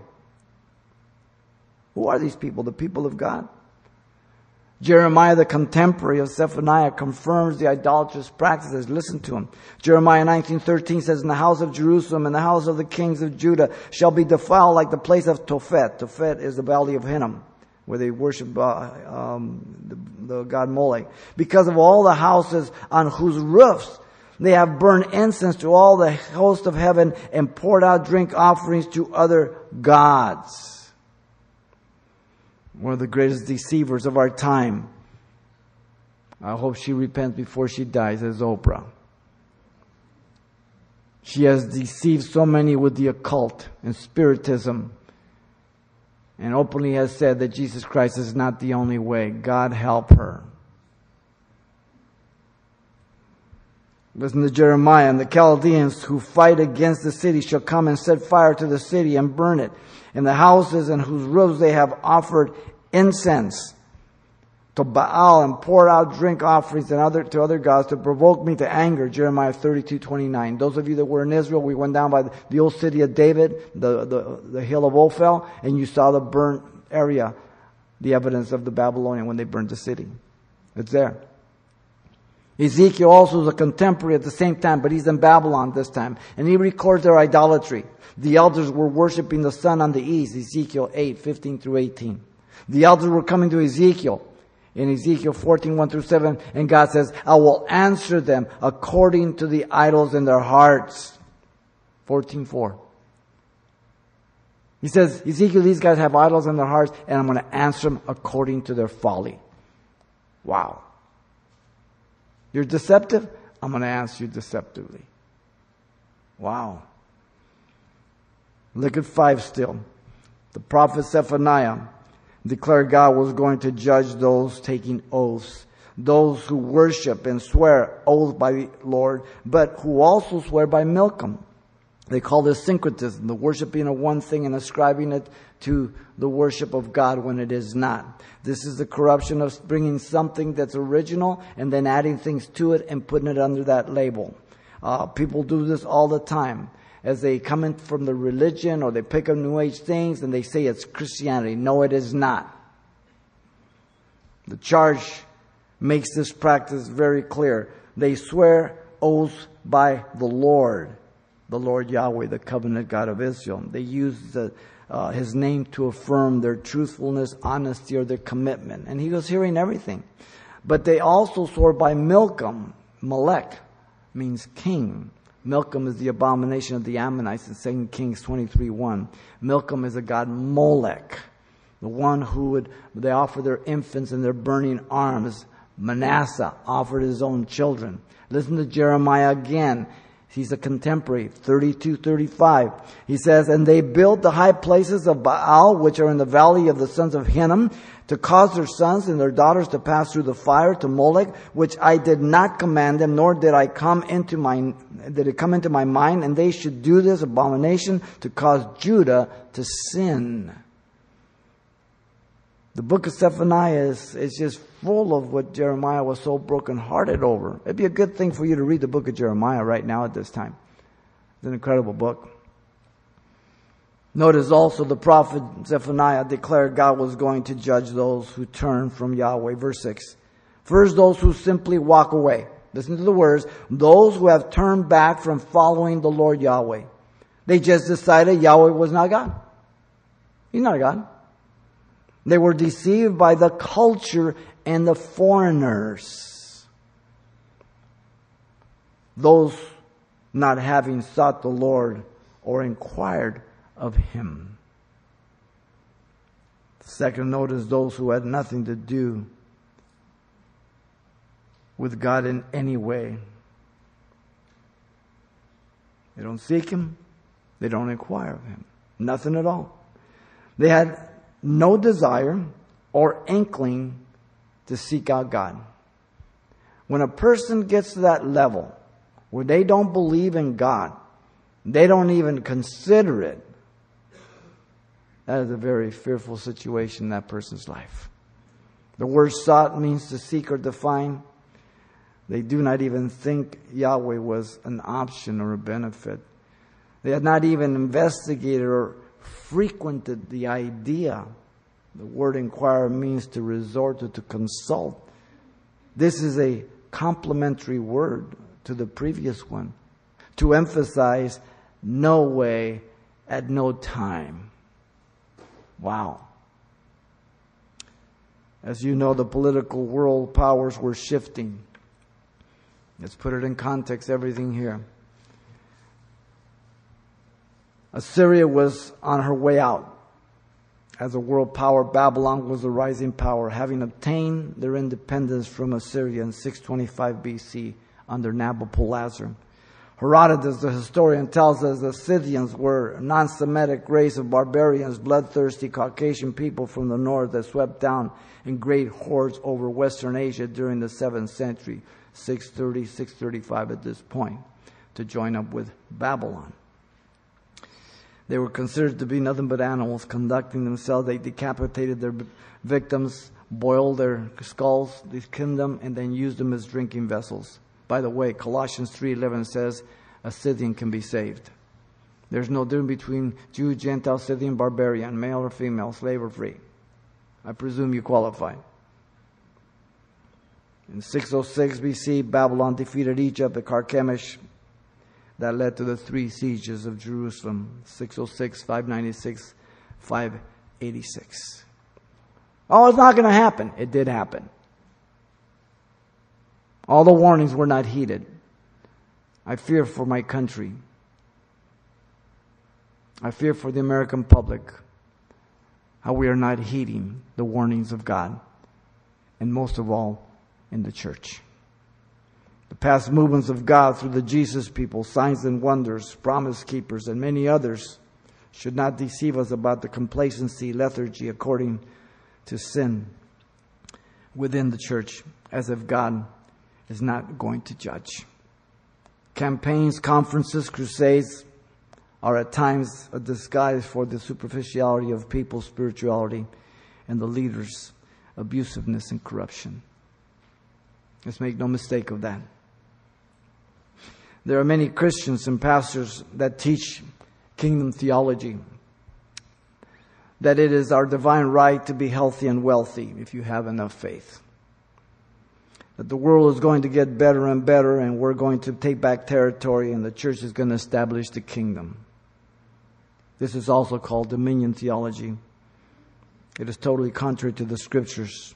Who are these people? The people of God. Jeremiah, the contemporary of Zephaniah, confirms the idolatrous practices. Listen to him. Jeremiah 19:13 says, "In the house of Jerusalem and the house of the kings of Judah shall be defiled like the place of Tophet." Tophet is the valley of Hinnom, where they worship uh, um, the, the god Molech. Because of all the houses on whose roofs they have burned incense to all the host of heaven and poured out drink offerings to other gods one of the greatest deceivers of our time. I hope she repents before she dies as Oprah. She has deceived so many with the occult and spiritism and openly has said that Jesus Christ is not the only way. God help her. Listen to Jeremiah, and the Chaldeans who fight against the city shall come and set fire to the city and burn it and the houses and whose roofs they have offered incense to Baal and pour out drink offerings and other, to other gods to provoke me to anger. Jeremiah 32, 29. Those of you that were in Israel, we went down by the old city of David, the, the, the hill of Ophel, and you saw the burnt area, the evidence of the Babylonian when they burned the city. It's there. Ezekiel also is a contemporary at the same time, but he's in Babylon this time. And he records their idolatry. The elders were worshiping the sun on the east, Ezekiel 8, 15 through 18. The elders were coming to Ezekiel in Ezekiel 14, 1 through 7, and God says, I will answer them according to the idols in their hearts. 14, 4. He says, Ezekiel, these guys have idols in their hearts, and I'm going to answer them according to their folly. Wow. You're deceptive? I'm going to answer you deceptively. Wow. Look at five still. The prophet Zephaniah declared God was going to judge those taking oaths, those who worship and swear oaths by the Lord, but who also swear by Milcom. They call this syncretism, the worshiping of one thing and ascribing it to the worship of God when it is not. This is the corruption of bringing something that's original and then adding things to it and putting it under that label. Uh, people do this all the time as they come in from the religion or they pick up New Age things and they say it's Christianity. No, it is not. The charge makes this practice very clear. They swear oaths by the Lord the Lord Yahweh, the covenant God of Israel. They use the, uh, his name to affirm their truthfulness, honesty, or their commitment. And he was hearing everything. But they also swore by Milcom. Melech means king. Milcom is the abomination of the Ammonites in 2 Kings 23 1. Milcom is a god Molech, the one who would, they offer their infants and their burning arms. Manasseh offered his own children. Listen to Jeremiah again. He's a contemporary, 32, 35. He says, And they built the high places of Baal, which are in the valley of the sons of Hinnom, to cause their sons and their daughters to pass through the fire to Molech, which I did not command them, nor did I come into my, did it come into my mind, and they should do this abomination to cause Judah to sin. The book of Zephaniah is, is just full of what Jeremiah was so brokenhearted over. It'd be a good thing for you to read the book of Jeremiah right now at this time. It's an incredible book. Notice also the prophet Zephaniah declared God was going to judge those who turn from Yahweh. Verse 6. First, those who simply walk away. Listen to the words. Those who have turned back from following the Lord Yahweh. They just decided Yahweh was not God. He's not a God. They were deceived by the culture and the foreigners. Those not having sought the Lord or inquired of Him. Second note is those who had nothing to do with God in any way. They don't seek Him. They don't inquire of Him. Nothing at all. They had no desire or inkling to seek out God. When a person gets to that level where they don't believe in God, they don't even consider it, that is a very fearful situation in that person's life. The word sought means to seek or define. They do not even think Yahweh was an option or a benefit. They had not even investigated or frequented the idea. The word inquire means to resort or to consult. This is a complementary word to the previous one to emphasize no way at no time. Wow. As you know, the political world powers were shifting. Let's put it in context, everything here. Assyria was on her way out. As a world power, Babylon was a rising power, having obtained their independence from Assyria in 625 BC under Nabopolassar. Herodotus, the historian, tells us the Scythians were a non-Semitic race of barbarians, bloodthirsty Caucasian people from the north that swept down in great hordes over Western Asia during the 7th century, 630, 635 at this point, to join up with Babylon. They were considered to be nothing but animals conducting themselves. They decapitated their victims, boiled their skulls, they skinned them, and then used them as drinking vessels. By the way, Colossians 3.11 says a Scythian can be saved. There's no difference between Jew, Gentile, Scythian, barbarian, male or female, slave or free. I presume you qualify. In 606 BC, Babylon defeated Egypt at Carchemish that led to the three sieges of Jerusalem 606, 596, 586. Oh, it's not going to happen. It did happen. All the warnings were not heeded. I fear for my country. I fear for the American public how we are not heeding the warnings of God, and most of all, in the church. The past movements of God through the Jesus people, signs and wonders, promise keepers, and many others should not deceive us about the complacency, lethargy according to sin within the church, as if God is not going to judge. Campaigns, conferences, crusades are at times a disguise for the superficiality of people's spirituality and the leaders' abusiveness and corruption. Let's make no mistake of that. There are many Christians and pastors that teach kingdom theology. That it is our divine right to be healthy and wealthy if you have enough faith. The world is going to get better and better and we're going to take back territory and the church is going to establish the kingdom. This is also called dominion theology. It is totally contrary to the scriptures.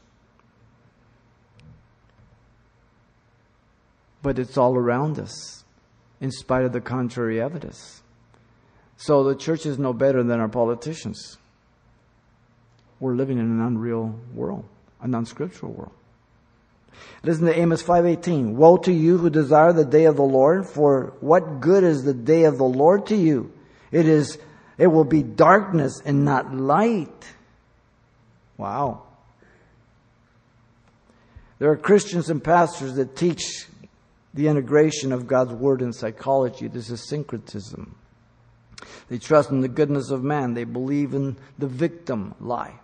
But it's all around us, in spite of the contrary evidence. So the church is no better than our politicians. We're living in an unreal world, an unscriptural world. Listen to Amos 5:18. Woe to you who desire the day of the Lord, for what good is the day of the Lord to you? It is it will be darkness and not light. Wow. There are Christians and pastors that teach the integration of God's word in psychology. This is syncretism. They trust in the goodness of man. They believe in the victim lie.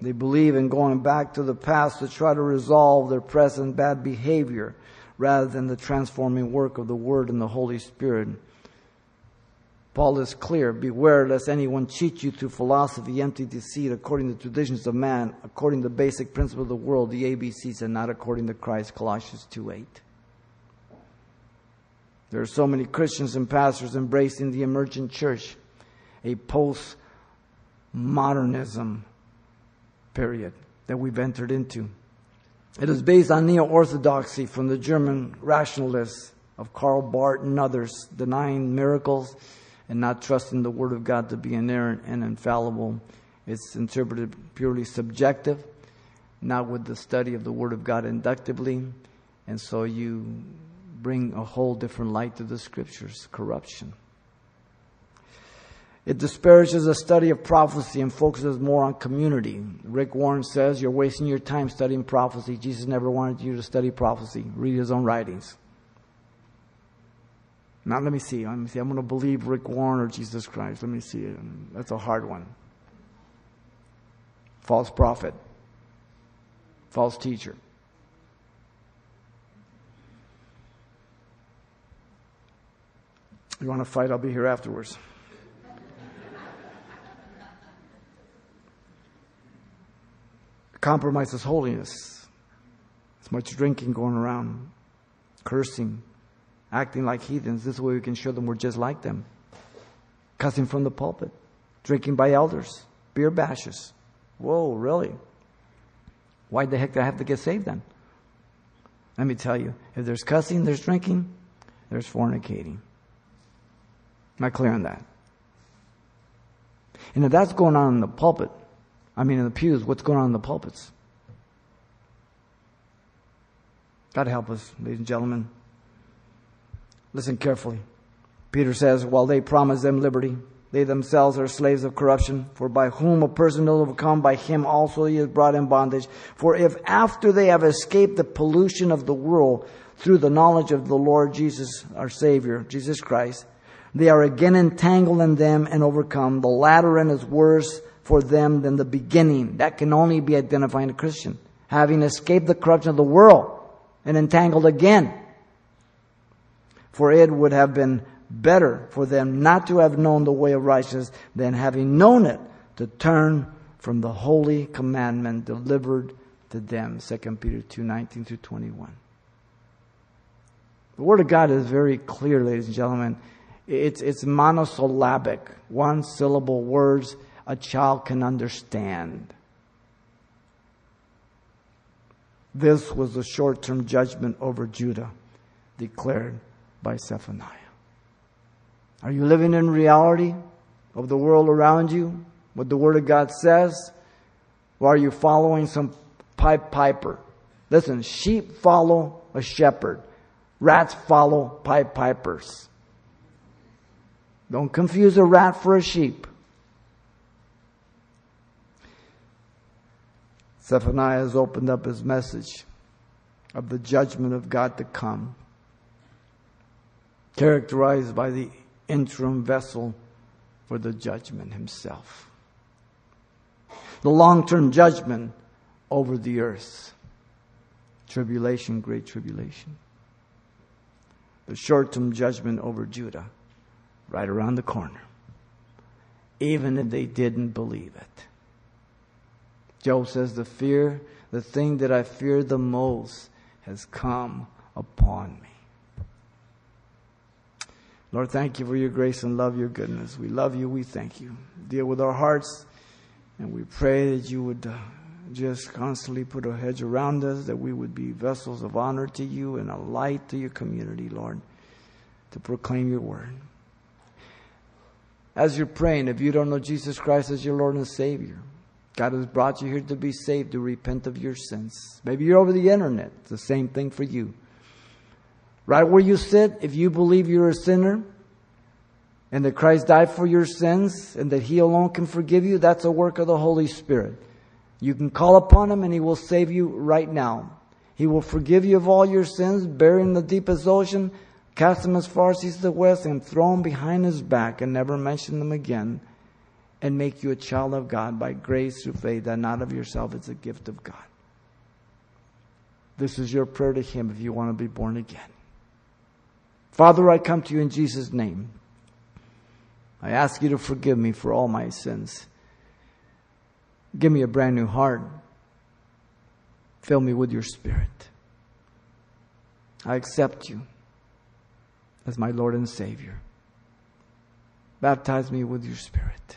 They believe in going back to the past to try to resolve their present bad behavior rather than the transforming work of the Word and the Holy Spirit. Paul is clear Beware lest anyone cheat you through philosophy, empty deceit, according to the traditions of man, according to the basic principle of the world, the ABCs, and not according to Christ. Colossians 2 8. There are so many Christians and pastors embracing the emergent church, a post modernism period that we've entered into. It is based on neo orthodoxy from the German rationalists of Karl Barth and others, denying miracles and not trusting the Word of God to be inerrant and infallible. It's interpreted purely subjective, not with the study of the Word of God inductively. And so you bring a whole different light to the scriptures corruption. It disparages the study of prophecy and focuses more on community. Rick Warren says, You're wasting your time studying prophecy. Jesus never wanted you to study prophecy. Read his own writings. Now, let me see. Let me see. I'm going to believe Rick Warren or Jesus Christ. Let me see. That's a hard one. False prophet, false teacher. You want to fight? I'll be here afterwards. Compromises holiness. It's much drinking going around, cursing, acting like heathens. This way we can show them we're just like them. Cussing from the pulpit, drinking by elders, beer bashes. Whoa, really? Why the heck do I have to get saved then? Let me tell you, if there's cussing, there's drinking, there's fornicating. Am I clear on that? And if that's going on in the pulpit, I mean in the pews, what's going on in the pulpits? God help us, ladies and gentlemen. Listen carefully. Peter says, while they promise them liberty, they themselves are slaves of corruption, for by whom a person is overcome, by him also he is brought in bondage. For if after they have escaped the pollution of the world through the knowledge of the Lord Jesus, our Savior, Jesus Christ, they are again entangled in them and overcome. The latter end is worse for them than the beginning. That can only be identifying a Christian. Having escaped the corruption of the world and entangled again. For it would have been better for them not to have known the way of righteousness than having known it to turn from the holy commandment delivered to them. 2 Peter 2 19 through 21. The Word of God is very clear, ladies and gentlemen. It's, it's monosyllabic, one syllable words a child can understand. This was a short term judgment over Judah declared by Zephaniah. Are you living in reality of the world around you, what the Word of God says? Or are you following some pipe piper? Listen, sheep follow a shepherd. Rats follow pipe pipers. Don't confuse a rat for a sheep. Zephaniah has opened up his message of the judgment of God to come, characterized by the interim vessel for the judgment himself. The long term judgment over the earth. Tribulation, great tribulation. The short term judgment over Judah, right around the corner. Even if they didn't believe it. Job says, The fear, the thing that I fear the most, has come upon me. Lord, thank you for your grace and love, your goodness. We love you. We thank you. Deal with our hearts. And we pray that you would uh, just constantly put a hedge around us, that we would be vessels of honor to you and a light to your community, Lord, to proclaim your word. As you're praying, if you don't know Jesus Christ as your Lord and Savior, God has brought you here to be saved, to repent of your sins. Maybe you're over the internet. It's the same thing for you. Right where you sit, if you believe you're a sinner and that Christ died for your sins and that He alone can forgive you, that's a work of the Holy Spirit. You can call upon Him and He will save you right now. He will forgive you of all your sins, bury in the deepest ocean, cast them as far as east to west, and throw them behind His back and never mention them again, and make you a child of God by grace through faith, that not of yourself, it's a gift of God. This is your prayer to Him if you want to be born again. Father, I come to you in Jesus' name. I ask you to forgive me for all my sins. Give me a brand new heart. Fill me with your spirit. I accept you as my Lord and Savior. Baptize me with your spirit.